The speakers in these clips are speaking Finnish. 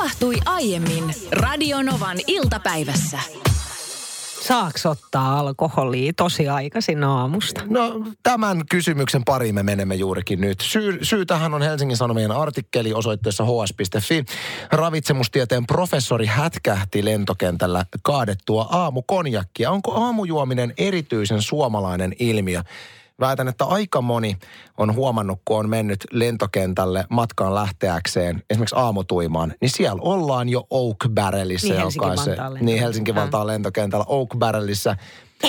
tapahtui aiemmin Radionovan iltapäivässä. Saaks ottaa alkoholia tosi aikaisin aamusta? No tämän kysymyksen pariin me menemme juurikin nyt. Syy, syy tähän on Helsingin Sanomien artikkeli osoitteessa hs.fi. Ravitsemustieteen professori hätkähti lentokentällä kaadettua aamukonjakkia. Onko aamujuominen erityisen suomalainen ilmiö? Väitän, että aika moni on huomannut, kun on mennyt lentokentälle matkaan lähteäkseen, esimerkiksi aamutuimaan, niin siellä ollaan jo Oak Barrelissa, Niin, joka on se, niin Helsinki-Vantaan lentokentällä Oak Barrelissa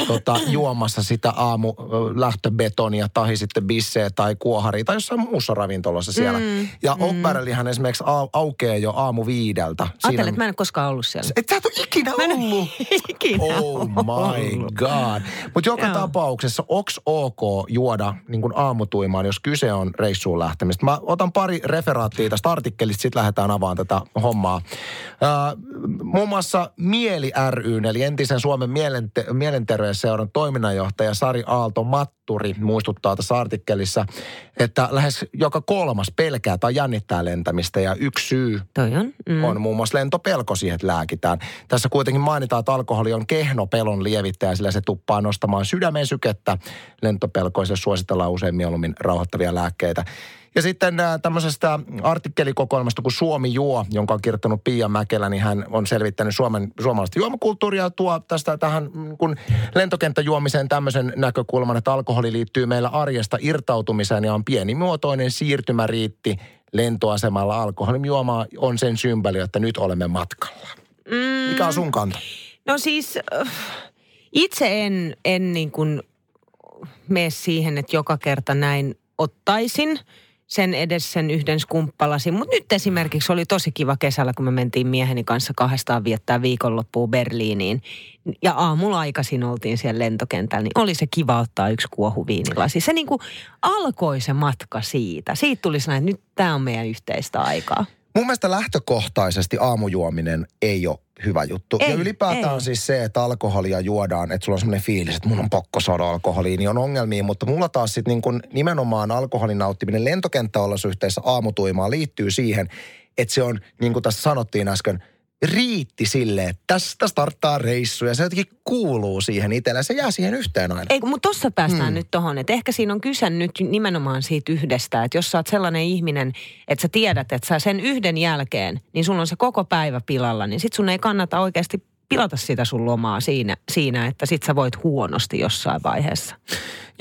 tota, juomassa sitä aamu lähtöbetonia tai sitten bissejä tai kuoharia tai jossain muussa ravintolassa siellä. Mm, ja mm. Barrelihan esimerkiksi au, aukeaa jo aamu viideltä. Ajattelin, että mä en ole koskaan ollut siellä. Et sä et ole ikinä ollut. Ikinä Oh my ollut. god. Mutta joka Joo. tapauksessa, onks ok juoda niin aamutuimaan, jos kyse on reissuun lähtemistä? Mä otan pari referaattia tästä artikkelista, sitten lähdetään avaamaan tätä hommaa. Äh, muun muassa Mieli ryn, eli entisen Suomen mielente- mielenterveysseuran toiminnanjohtaja Sari Aalto Matturi muistuttaa tässä artikkelissa, että lähes joka kolmas pelkää tai jännittää lentämistä ja yksi syy Toi on. Mm. on muun muassa lentopelko siihen, että lääkitään. Tässä kuitenkin mainitaan, että alkoholi on kehno pelon lievittäjä, sillä se tuppaa nostamaan sydämen sykettä. Lentopelkoisille suositellaan usein mieluummin rauhoittavia lääkkeitä. Ja sitten äh, tämmöisestä artikkelikokoelmasta kuin Suomi juo, jonka on kirjoittanut Pia Mäkelä, niin hän on selvittänyt Suomen, suomalaista juomakulttuuria ja tuo tästä tähän mm, kun lentokenttäjuomiseen tämmöisen näkökulman, että alkoholi liittyy meillä arjesta irtautumiseen ja on pienimuotoinen siirtymäriitti lentoasemalla. Alkoholin juoma on sen symboli, että nyt olemme matkalla. Mm. Mikä on sun kanta? No siis äh, itse en, en niin kuin mene siihen, että joka kerta näin ottaisin sen edes sen yhden skumppalasin. Mutta nyt esimerkiksi oli tosi kiva kesällä, kun me mentiin mieheni kanssa kahdestaan viettää viikonloppua Berliiniin. Ja aamulla aikaisin oltiin siellä lentokentällä, niin oli se kiva ottaa yksi kuohu viinilasi. Se niin kuin alkoi se matka siitä. Siitä tuli sellainen, että nyt tämä on meidän yhteistä aikaa. Mun mielestä lähtökohtaisesti aamujuominen ei ole hyvä juttu. Ei, ja ylipäätään ei. siis se, että alkoholia juodaan, että sulla on semmoinen fiilis, että mun on pakko saada alkoholia, niin on ongelmia. Mutta mulla taas sitten niin kun nimenomaan alkoholin nauttiminen lentokenttäolosuhteissa aamutuimaan liittyy siihen, että se on, niin kuin tässä sanottiin äsken, riitti sille, että tästä starttaa reissu ja se jotenkin kuuluu siihen itselle. Se jää siihen yhteen aina. Ei, mutta tuossa päästään Hmm. hmm. nyt tohon, että ehkä siinä on kyse nyt nimenomaan siitä yhdestä, että jos sä oot sellainen ihminen, että sä tiedät, että sä sen yhden jälkeen, niin sulla on se koko päivä pilalla, niin sit sun ei kannata oikeasti pilata sitä sun lomaa siinä, siinä että sit sä voit huonosti jossain vaiheessa.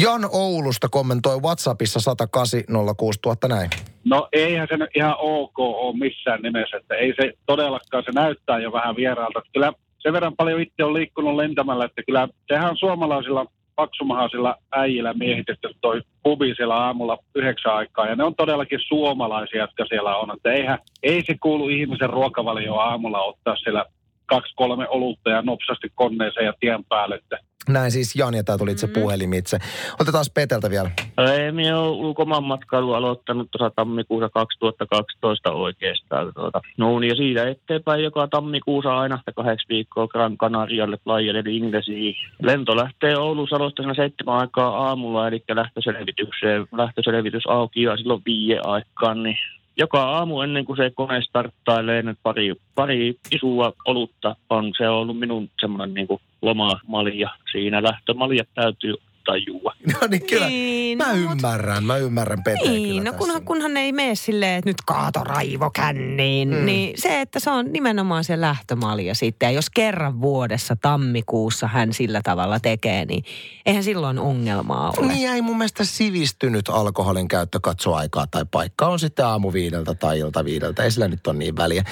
Jan Oulusta kommentoi WhatsAppissa 108 06000 näin. No eihän se nyt ihan ok ole missään nimessä, että ei se todellakaan, se näyttää jo vähän vieraalta. Kyllä sen verran paljon itse on liikkunut lentämällä, että kyllä sehän on suomalaisilla paksumahaisilla äijillä miehitetty toi pubi siellä aamulla yhdeksän aikaa. Ja ne on todellakin suomalaisia, jotka siellä on. Että eihän, ei se kuulu ihmisen ruokavalioon aamulla ottaa siellä kaksi kolme olutta ja nopsasti koneeseen ja tien päälle. Että Näin siis Jan ja tämä tuli itse Mm-hmm. puhelimitse. Otetaan Peteltä vielä. Ei, minä olen ulkomaanmatkailu aloittanut tuossa tammikuussa 2012 oikeastaan. Tuota. No niin, ja siitä eteenpäin joka tammikuussa aina sitä kahdeksi viikkoa Gran Canarialle Playa del Inglesiin. Lento lähtee Oulun Salosta siinä seitsemän aikaa aamulla, eli lähtöselvitykseen, lähtöselvitys auki ja silloin viie aikaan, niin joka aamu ennen kuin se kone starttailee, niin pari, pari isua olutta on se ollut minun semmoinen niin lomamalja. Siinä lähtömaljat täytyy ottaa juua. No niin kyllä. Niin, Mä no, ymmärrän, mä ymmärrän Peteen Niin, kyllä no tässä. kunhan, kunhan ei mene silleen, että nyt kaato raivo känniin, Mm. niin se, että se on nimenomaan se lähtömalja sitten. Ja jos kerran vuodessa tammikuussa hän sillä tavalla tekee, niin eihän silloin ongelmaa ole. Niin ei mun mielestä sivistynyt alkoholin käyttö katso aikaa tai paikkaa on sitten aamu viideltä tai ilta viideltä. Ei sillä nyt ole niin väliä.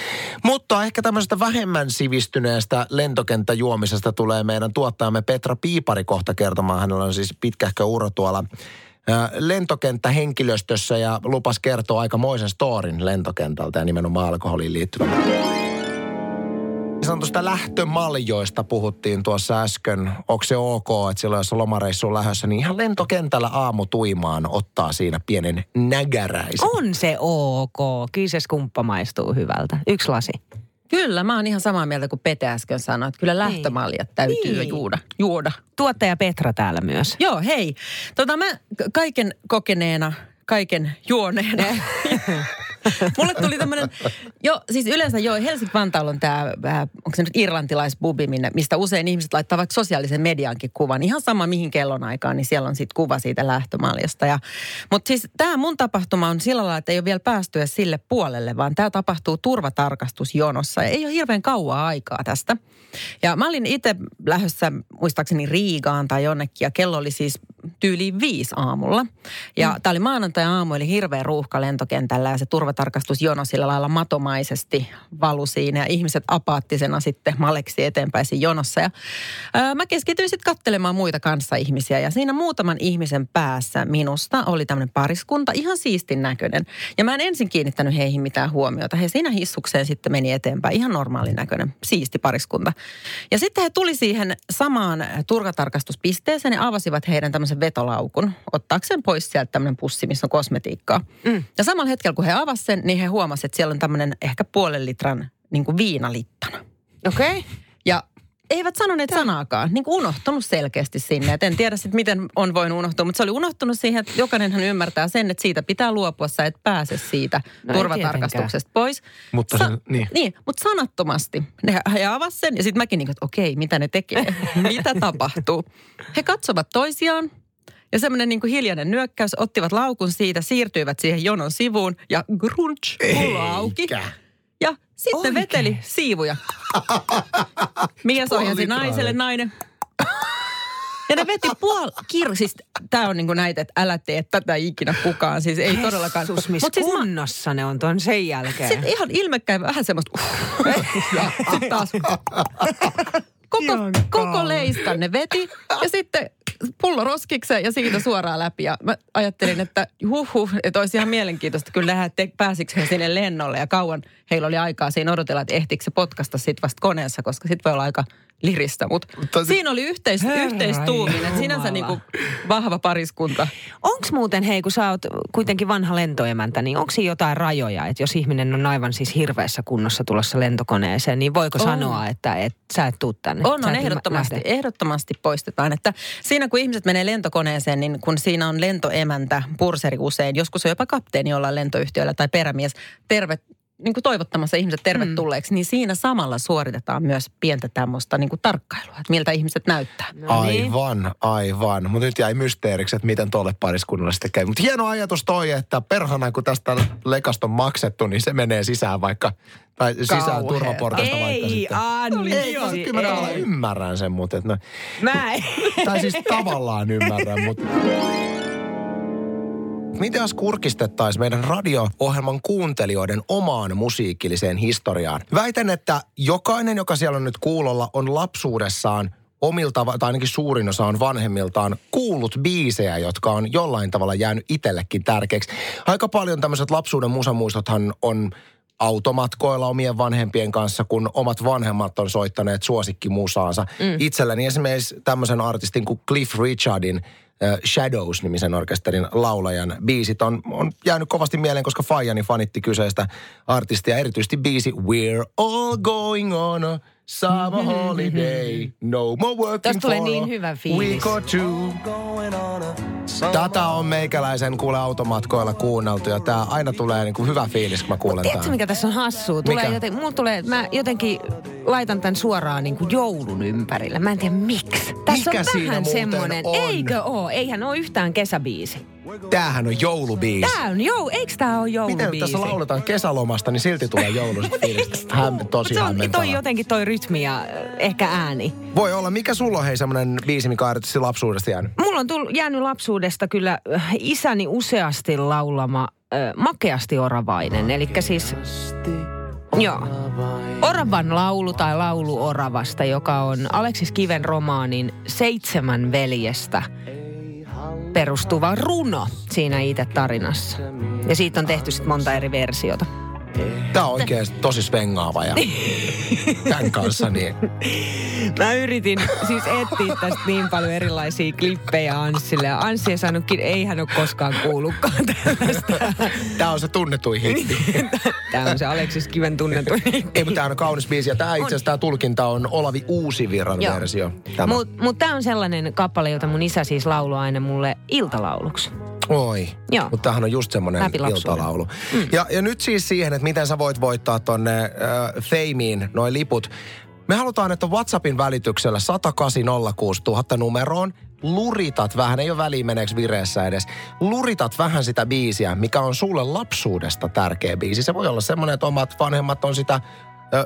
Mutta ehkä tämmöisestä vähemmän sivistyneestä lentokenttäjuomisesta tulee meidän tuottajamme Petra Piipari kohta kertomaan. Hänellä on siis pitkähkö uro tuolla lentokenttähenkilöstössä ja lupas kertoa aikamoisen storin lentokentältä ja nimenomaan alkoholiin liittyvän. Niin sanotusta lähtömaljoista puhuttiin tuossa äsken. Onko se ok, että silloin jos on lomareissuun lähdössä, niin ihan lentokentällä aamutuimaan ottaa siinä pienen nägäräisen. On se ok. Kyllä se skumppa maistuu hyvältä. Yksi lasi. Kyllä, mä oon ihan samaa mieltä kuin Pete äsken sanoi, että kyllä lähtömaljat täytyy Niin. juoda. juoda. Tuottaja Petra täällä myös. Joo, hei. Tota mä kaiken kokeneena, kaiken juoneena Mulle tuli tämmöinen, jo, siis yleensä joo, Helsinki-Vantaalla on tämä, onko se nyt irlantilaisbubi, mistä usein ihmiset laittaa vaikka sosiaalisen mediankin kuvan. Ihan sama mihin kellonaikaan, niin siellä on sitten kuva siitä lähtömaljasta. Ja, mutta siis tämä mun tapahtuma on sillä lailla, että ei ole vielä päästyä sille puolelle, vaan tämä tapahtuu turvatarkastusjonossa. Ja ei ole hirveän kauaa aikaa tästä. Ja mä olin itse lähdössä muistaakseni Riigaan tai jonnekin ja kello oli siis tyyliin viisi aamulla. Ja mm. tämä oli maanantai-aamu, eli hirveä ruuhka lentokentällä ja se turvatarkastusjono sillä lailla matomaisesti valu siinä ja ihmiset apaattisena sitten maleksi eteenpäin siinä jonossa. Ja, ää, mä keskityin sitten kattelemaan muita kanssaihmisiä ja siinä muutaman ihmisen päässä minusta oli tämmöinen pariskunta, ihan siistin näköinen. Ja mä en ensin kiinnittänyt heihin mitään huomiota. He siinä hissukseen sitten meni eteenpäin, ihan normaalin näköinen, siisti pariskunta. Ja sitten he tuli siihen samaan turvatarkastuspisteeseen ja avasivat heidän tämmöisen vetolaukun, ottaakseen pois sieltä tämmöinen pussi, missä on kosmetiikkaa. Mm. Ja samalla hetkellä, kun he avasivat sen, niin he huomasivat, että siellä on tämmöinen ehkä puolen litran niin kuin viinalittana. Okei. Okay. Ja eivät sanoneet sanaakaan, niin kuin unohtunut selkeästi sinne. Et en tiedä sitten, miten on voinut unohtua, mutta se oli unohtunut siihen, että jokainenhan ymmärtää sen, että siitä pitää luopua, sä et pääse siitä No turvatarkastuksesta pois. Mutta se, niin. Niin, mutta sanattomasti. Ne, he avasivat sen ja sitten mäkin niin kuin, että okei, mitä ne tekee? mitä tapahtuu? He katsovat toisiaan ja semmoinen niin kuin hiljainen nyökkäys, ottivat laukun siitä, siirtyivät siihen jonon sivuun ja grunch, pullo auki. Ja sitten Oikein? veteli siivuja. Mies ohjasi naiselle, nainen. Ja ne veti puol... Kir... Siis tää on niinku näitä, että älä tee tätä ikinä kukaan. Siis ei todellakaan. Sus, missä siis mä- kunnossa ne on ton sen jälkeen? sitten ihan ilmekkäin vähän semmoista... ja sitten taas... Koko, koko leiskan ne veti ja sitten pullo roskikseen ja siitä suoraan läpi. Ja mä ajattelin, että huh huh, että olisi ihan mielenkiintoista kyllä nähdä, että pääsikö he sinne lennolle. Ja kauan heillä oli aikaa siinä odotella, että ehtikö se potkasta sitten vasta koneessa, koska sitten voi olla aika liristä. Mutta Mutta se- siinä oli yhteis, yhteistuumin, että sinänsä Jumala. niinku vahva pariskunta. Onks muuten, hei, kun sä oot kuitenkin vanha lentoemäntä, niin onko jotain rajoja, että jos ihminen on aivan siis hirveässä kunnossa tulossa lentokoneeseen, niin voiko On. sanoa, että et, sä et tuu tänne? On, on ehdottomasti, lähde? ehdottomasti poistetaan. Että siinä kun ihmiset menee lentokoneeseen, niin kun siinä on lentoemäntä, purseri usein, joskus on jopa kapteeni jollain lentoyhtiöllä tai perämies, terve, niin kuin toivottamassa ihmiset tervetulleeksi, mm. niin siinä samalla suoritetaan myös pientä tämmöistä niin kuin tarkkailua, että miltä ihmiset näyttää. No niin. Aivan, aivan. Mutta nyt jäi mysteeriksi, että miten tolle pariskunnalle sitten käy. Mutta hieno ajatus toi, että perhana kun tästä lekasta on maksettu, niin se menee sisään vaikka, tai sisään Kauheeta. turvaportasta vaikka Ei, sitten. Anni. Ei, koska kyllä mä ymmärrän sen, mutta et no, Mä en. tai siis tavallaan ymmärrän, mutta... Miten jos kurkistettaisiin meidän radio-ohjelman kuuntelijoiden omaan musiikilliseen historiaan? Väitän, että jokainen, joka siellä on nyt kuulolla, on lapsuudessaan omilta, tai ainakin suurin osa on vanhemmiltaan kuullut biisejä, jotka on jollain tavalla jäänyt itsellekin tärkeäksi. Aika paljon tämmöiset lapsuuden musamuistothan on automatkoilla omien vanhempien kanssa, kun omat vanhemmat on soittaneet suosikkimusaansa. Mm. Itselläni esimerkiksi tämmöisen artistin kuin Cliff Richardin Shadows-nimisen orkesterin laulajan biisit on, on jäänyt kovasti mieleen, koska Fajani fanitti kyseistä artistia. Erityisesti biisi We're all going on a summer holiday. No more working Tästä tulee for niin a hyvä fiilis. Week or two. Tätä on meikäläisen kuule automatkoilla kuunneltu ja tää aina tulee niinku hyvä fiilis, kun mä kuulen Tiedätkö, tämän. mikä tässä on hassua? Tulee Mikä? joten, mulla tulee, mä jotenkin laitan tämän suoraan niin kuin joulun ympärillä. Mä en tiedä miksi. Tässä Mikä on siinä vähän semmoinen, on? eikö oo? Eihän ole yhtään kesäbiisi. Tämähän on joulubiisi. Tää on jou, eikö tää ole joulubiisi? Miten tässä lauletaan kesälomasta, niin silti tulee joulusta fiilistä. Häm, tosi se on toi jotenkin toi rytmi ja äh, ehkä ääni. Voi olla. Mikä sulla on hei semmoinen biisi, mikä on lapsuudesta jäänyt? Mulla on tullut, jäänyt lapsuudesta kyllä äh, isäni useasti laulama äh, Makeasti oravainen. Eli siis, joo, Oravan laulu tai laulu Oravasta, joka on Aleksis Kiven romaanin Seitsemän veljestä perustuva runo siinä itse tarinassa. Ja siitä on tehty sitten monta eri versiota. Tää on oikeasti tosi svengaava ja tämän kanssa niin. Mä yritin siis etsiä tästä niin paljon erilaisia klippejä Anssille. Ja Anssi ei sanonut, ei hän ole koskaan kuullutkaan tällaista. Tää on se tunnetuin hitti. Tämä on se Aleksis Kiven tunnetu. Ei, mutta tää on kaunis biisi. Ja tää itse asiassa tää tulkinta on Olavi Uusivirran Joo. versio. Tämä. Mutta mut tämä on sellainen kappale, jota mun isä siis lauloi aina mulle iltalauluksi. Oi. Joo. Mutta tämähän on just semmoinen iltalaulu. Mm. Ja, ja nyt siis siihen, että miten sä voit voittaa tonne äh, Fameen noin liput. Me halutaan, että WhatsAppin välityksellä 10806 000 numeroon luritat vähän, ei ole väliä meneekö vireessä edes, luritat vähän sitä biisiä, mikä on sulle lapsuudesta tärkeä biisi. Se voi olla semmoinen, että omat vanhemmat on sitä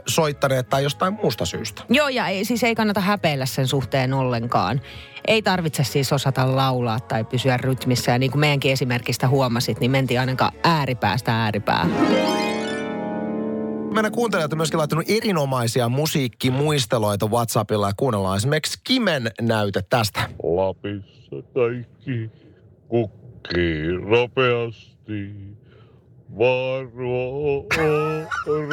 soittaneet tai jostain muusta syystä. Joo, ja ei, siis ei kannata häpeillä sen suhteen ollenkaan. Ei tarvitse siis osata laulaa tai pysyä rytmissä. Ja niin kuin meidänkin esimerkistä huomasit, niin mentiin ainakaan ääripäästä ääripäähän. Meidän kuuntelijat on myöskin laittanut erinomaisia musiikkimuisteloita WhatsAppilla ja kuunnellaan esimerkiksi Kimen näyte tästä. Lapissa kaikki kukkii nopeasti. Varo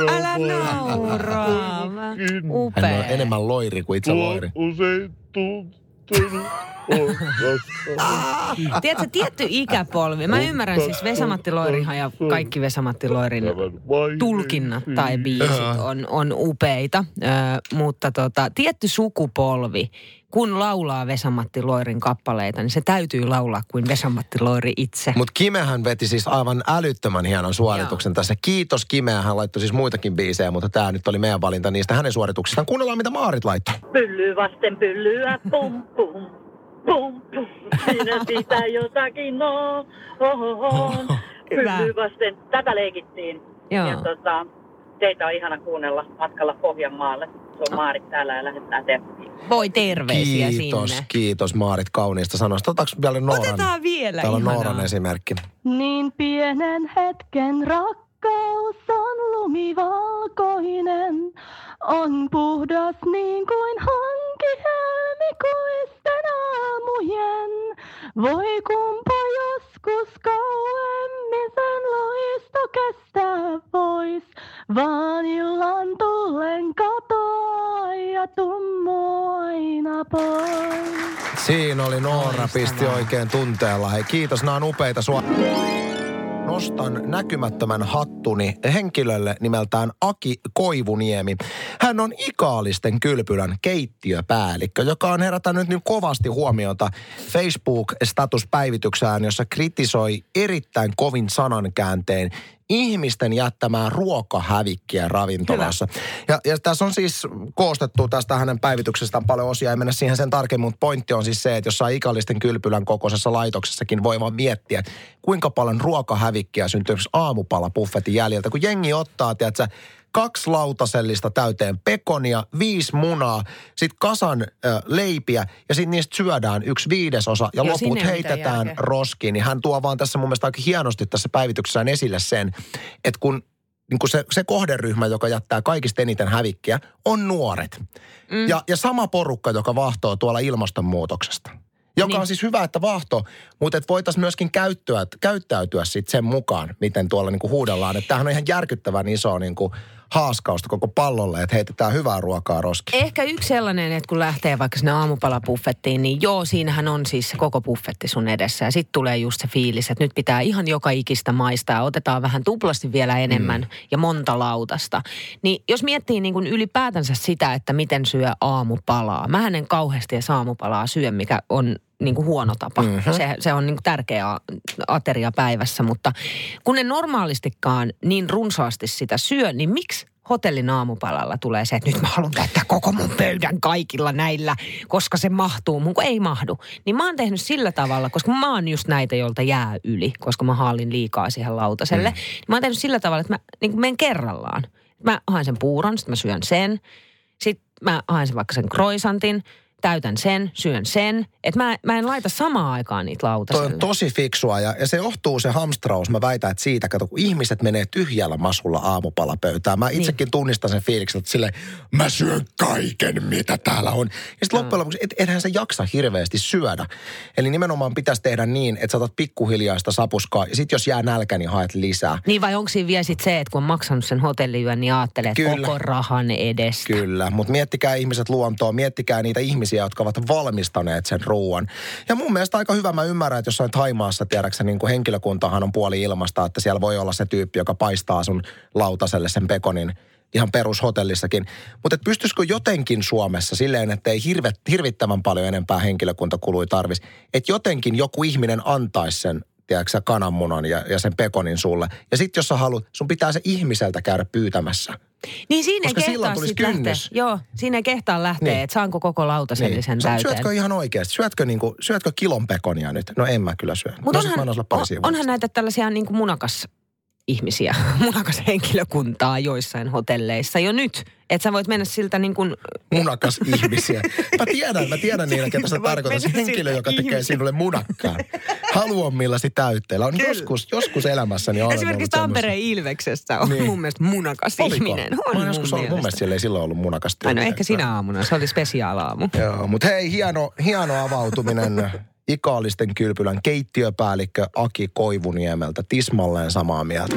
Älä nauraa. Hän Upea. on enemmän loiri kuin itse loiri. usein. Tiedätkö, tietty ikäpolvi. Mä ymmärrän siis Vesamatti Loirihan ja kaikki Vesamatti Loirin tulkinnat tai biisit on, on upeita, ö, mutta tota, tietty sukupolvi, kun laulaa Vesamatti Loirin kappaleita, niin se täytyy laulaa kuin Vesamatti Loiri itse. Mutta Kimehän veti siis aivan älyttömän hienon suorituksen tässä. Kiitos Kimeä, hän laittoi siis muitakin biisejä, mutta tämä nyt oli meidän valinta niistä hänen suorituksistaan. Kuunnellaan, mitä Maarit laittoi. Pylly vasten pyllyä, pum pum, pum pum. Siinä pitää jotakin no, ohohon. Hyvä. Pylly vasten, tätä leikittiin. Joo. Ja tota, teitä on ihana kuunnella matkalla Pohjanmaalle. On Maarit täällä ja lähettää terveisiä. Voi terveisiä Kiitos, sinne. kiitos Maarit kauniista sanoista. Otetaanko vielä Nooran? Otetaan vielä, Täällä on ihanaa. Nooran esimerkki. Niin pienen hetken rakkaus on lumivalkoinen, on puhdas niin kuin hanki helmikuisten aamujen. Voi kumpa joskus kauemmin sen loisto kestää vois, vaan illan tullen katoaa ja tummu aina pois. Siinä oli Noora, pisti oikein tunteella. Hei, kiitos, nämä on upeita sua. Nostan näkymättömän hattuni henkilölle nimeltään Aki Koivuniemi. Hän on Ikaalisten kylpylän keittiöpäällikkö, joka on herättänyt nyt kovasti huomiota Facebook-statuspäivityksään, jossa kritisoi erittäin kovin sanankääntein ihmisten jättämää ruokahävikkiä ravintolassa. Ja, ja tässä on siis koostettu tästä hänen päivityksestään paljon osia, ei mennä siihen sen tarkemmin, mutta pointti on siis se, että jossain ikallisten kylpylän kokoisessa laitoksessakin voi vaan miettiä, kuinka paljon ruokahävikkiä syntyy esimerkiksi aamupalabuffetin jäljiltä, kun jengi ottaa, tiedätkö, kaksi lautasellista täyteen pekonia, viisi munaa, sitten kasan ö, leipiä ja sitten niistä syödään yksi viidesosa ja Joo, loput heitetään roskiin. Niin hän tuo vaan tässä mun mielestä aika hienosti tässä päivityksessään esille sen, että kun niin kuin se, se kohderyhmä, joka jättää kaikista eniten hävikkiä, on nuoret. Mm. Ja, ja sama porukka, joka vahtoo tuolla ilmastonmuutoksesta. Joka niin. On siis hyvä, että vahto, mutta että voitaisiin myöskin käyttyä, käyttäytyä sit sen mukaan, miten tuolla niin kuin huudellaan. Että tämähän on ihan järkyttävän iso niin kuin haaskausta koko pallolle, että heitetään hyvää ruokaa roskiin. Ehkä yksi sellainen, että kun lähtee vaikka sinne aamupalabuffettiin, niin joo, siinähän on siis se koko buffetti sun edessä. Ja sitten tulee just se fiilis, että nyt pitää ihan joka ikistä maistaa. Otetaan vähän tuplasti vielä enemmän mm. ja monta lautasta. Niin jos miettii niin kuin ylipäätänsä sitä, että miten syö aamupalaa. Mähän en kauheasti edes aamupalaa syö, mikä on niin kuin huono tapa. Mm-hmm. Se, se on niin kuin tärkeä ateria päivässä, mutta kun ne normaalistikaan niin runsaasti sitä syö, niin miksi hotellin aamupalalla tulee se, että nyt mä haluan täyttää koko mun pöydän kaikilla näillä, koska se mahtuu mun, kun ei mahdu. Niin mä oon tehnyt sillä tavalla, koska mä oon just näitä, joilta jää yli, koska mä haalin liikaa siihen lautaselle. Mm. Niin mä oon tehnyt sillä tavalla, että mä niin menen kerrallaan. Mä haen sen puuron, sitten mä syön sen. Sitten mä haen sen vaikka sen croissantin, täytän sen, syön sen. Että mä, mä en laita samaan aikaan niitä Toi lautaselle. on tosi fiksua ja, ja se johtuu se hamstraus, mä väitän, että siitä, kato, kun ihmiset menee tyhjällä masulla aamupalapöytään. Mä itsekin niin. tunnistan sen fiiliksen, että silleen, mä syön kaiken, mitä täällä on. Ja sitten loppujen lopuksi, et, ethän se jaksa hirveästi syödä. Eli nimenomaan pitäisi tehdä niin, että sä otat pikkuhiljaista sapuskaa ja sitten jos jää nälkä, niin haet lisää. Niin vai onko siinä vielä sit se, että kun on maksanut sen hotelliyön, niin ajattelee, että koko rahan edestä. Kyllä, mutta miettikää ihmiset luontoa, miettikää niitä ihmisiä, jotka ovat valmistaneet sen ruoan. Ja mun mielestä aika hyvä, mä ymmärrän, että jossain Taimaassa, tiedäksä, niin kuin henkilökuntahan on puoli ilmasta, että siellä voi olla se tyyppi, joka paistaa sun lautaselle sen pekonin ihan perushotellissakin. Mutta et pystyisikö jotenkin Suomessa silleen, että ei hirvet, hirvittävän paljon enempää henkilökuntakului tarvisi, että jotenkin joku ihminen antaisi sen tiedätkö, kananmunan ja, ja sen pekonin sulle. Ja sitten jos sä haluat, sun pitää se ihmiseltä käydä pyytämässä. Niin siinä ei kehtaa sit lähteä. Joo, siinä ei kehtaa lähteä, Niin. niin. että saanko koko lautasellisen Sä- täyteen. Syötkö ihan oikeasti? Syötkö, niinku, syötkö kilon pekonia nyt? No en mä kyllä syö. Mutta no, onhan, on, onhan näitä tällaisia niin kuin munakas ihmisiä, munakas henkilökuntaa joissain hotelleissa jo nyt. Että sä voit mennä siltä niin kuin, munakas ihmisiä. Mä tiedän, mä tiedän niillä, ketä sä tarkoitat. Henkilö, joka tekee ihmiseltä. sinulle munakkaan. Haluamillasi täytteillä. On joskus, joskus elämässäni olen esimerkiksi Tampereen Ilveksessä on Niin. niin. mun mielestä munakas semmosia. ihminen. Oliko? On Mä joskus ollut, mun mielestä siellä ei silloin ollut munakas Ai no ehkä sinä aamuna, se oli spesiaalaamu. Joo, mutta hei, hieno, hieno avautuminen Ikaalisten kylpylän keittiöpäällikkö Aki Koivuniemeltä. Tismalleen samaa mieltä.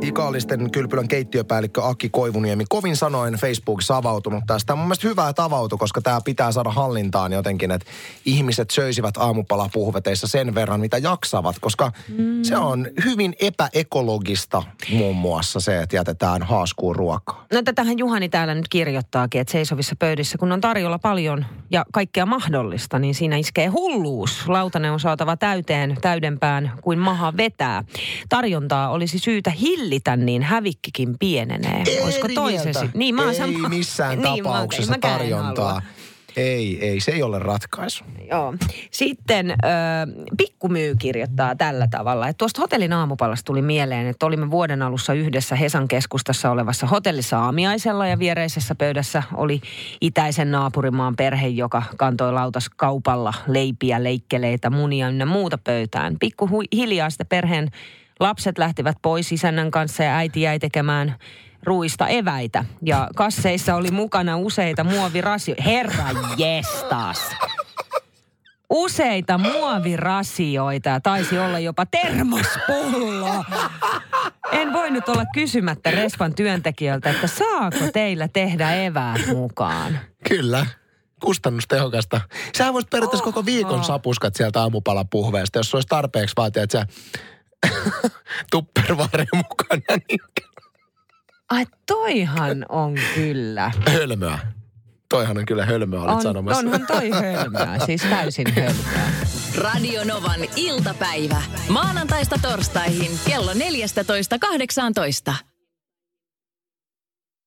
Ikaalisten kylpylän keittiöpäällikkö Aki Koivuniemi kovin sanoin Facebookissa avautunut tästä. Mun mielestä hyvä, että avautui, koska tämä pitää saada hallintaan jotenkin, että ihmiset söisivät aamupalapuhveteissa sen verran, mitä jaksavat, koska mm. se on hyvin epäekologista muun muassa se, että jätetään haaskuun ruokaa. No tätähän Juhani täällä nyt kirjoittaakin, että seisovissa pöydissä, kun on tarjolla paljon ja kaikkea mahdollista, niin siinä iskee hulluus. Lautanen on saatava täyteen täydempään kuin maha vetää. Tarjontaa olisi syytä hillitä, niin hävikkikin pienenee. Olisiko Eri toisesi? mieltä. Niin, mä oon ei sama- missään niin, mä tapauksessa en tarjontaa. halua. Ei, ei, se ei ole ratkaisu. Joo. Sitten ö, Pikkumyy kirjoittaa tällä tavalla, että tuosta hotellin aamupalasta tuli mieleen, että olimme vuoden alussa yhdessä Hesan keskustassa olevassa hotellissa aamiaisella ja viereisessä pöydässä oli itäisen naapurimaan perhe, joka kantoi lautas kaupalla leipiä, leikkeleitä, munia ynnä muuta pöytään. Pikku hiljaa sitten perheen lapset lähtivät pois isännän kanssa ja äiti jäi tekemään ruista eväitä. Ja kasseissa oli mukana useita muovirasioita. Herra jestas! Useita muovirasioita ja taisi olla jopa termospullo. En voinut olla kysymättä Respan työntekijöiltä, että saako teillä tehdä eväät mukaan. Kyllä. Kustannustehokasta. Sähän voisit periaatteessa koko viikon sapuskat sieltä aamupalapuhveesta, jos olisi tarpeeksi vaatia, että sä tupperware mukana, niin Ai toihan on kyllä. hölmöä. Toihan on kyllä hölmöä, olit On, sanomassa. onhan toi hölmöä, siis täysin hölmöä. Radio Novan iltapäivä. Maanantaista torstaihin kello 14.18.